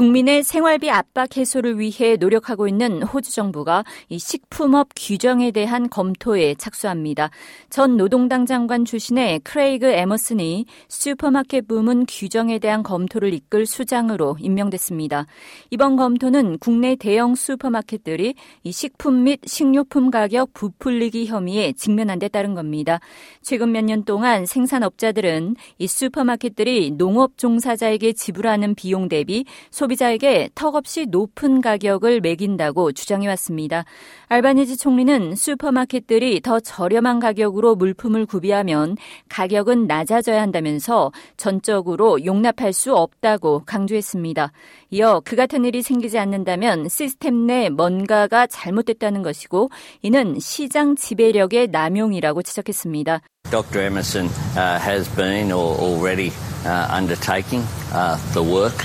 국민의 생활비 압박 해소를 위해 노력하고 있는 호주 정부가 이 식품업 규정에 대한 검토에 착수합니다. 전 노동당 장관 출신의 크레이그 에머슨이 슈퍼마켓 부문 규정에 대한 검토를 이끌 수장으로 임명됐습니다. 이번 검토는 국내 대형 슈퍼마켓들이 이 식품 및 식료품 가격 부풀리기 혐의에 직면한 데 따른 겁니다. 최근 몇 년 동안 생산업자들은 이 슈퍼마켓들이 농업 종사자에게 지불하는 비용 대비 소비 자에게 턱없이 높은 가격을 매긴다고 주장해 왔습니다. 알바니지 총리는 슈퍼마켓들이 더 저렴한 가격으로 물품을 구비하면 가격은 낮아져야 한다면서 전적으로 용납할 수 없다고 강조했습니다. 이어 그 같은 일이 생기지 않는다면 시스템 내 뭔가가 잘못됐다는 것이고 이는 시장 지배력의 남용이라고 지적했습니다. Dr. Emerson uh, has been or already uh, undertaking uh, the work.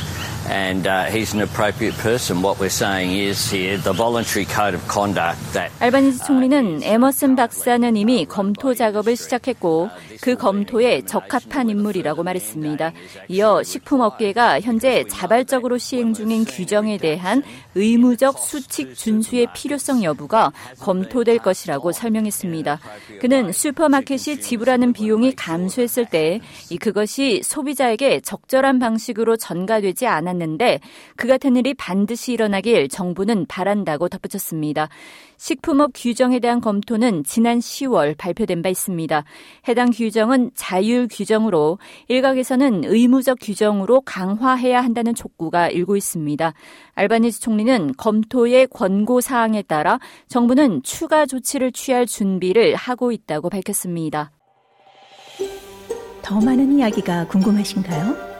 And uh, he's an appropriate person. What we're saying is here the voluntary code of conduct that 알바니지 총리는 에머슨 박사는 이미 검토 작업을 시작했고 그 검토에 적합한 인물이라고 말했습니다. 이어 식품업계가 현재 자발적으로 시행 중인 규정에 대한 의무적 수칙 준수의 필요성 여부가 검토될 것이라고 설명했습니다. 그는 슈퍼마켓이 지불하는 비용이 감소했을 때 그것이 소비자에게 적절한 방식으로 전가되지 않았 않았는데 그 같은 일이 반드시 일어나길 정부는 바란다고 덧붙였습니다. 식품업 규정에 대한 검토는 지난 10월 발표된 바 있습니다. 해당 규정은 자율 규정으로 일각에서는 의무적 규정으로 강화해야 한다는 촉구가 일고 있습니다. 알바니즈 총리는 검토의 권고 사항에 따라 정부는 추가 조치를 취할 준비를 하고 있다고 밝혔습니다. 더 많은 이야기가 궁금하신가요?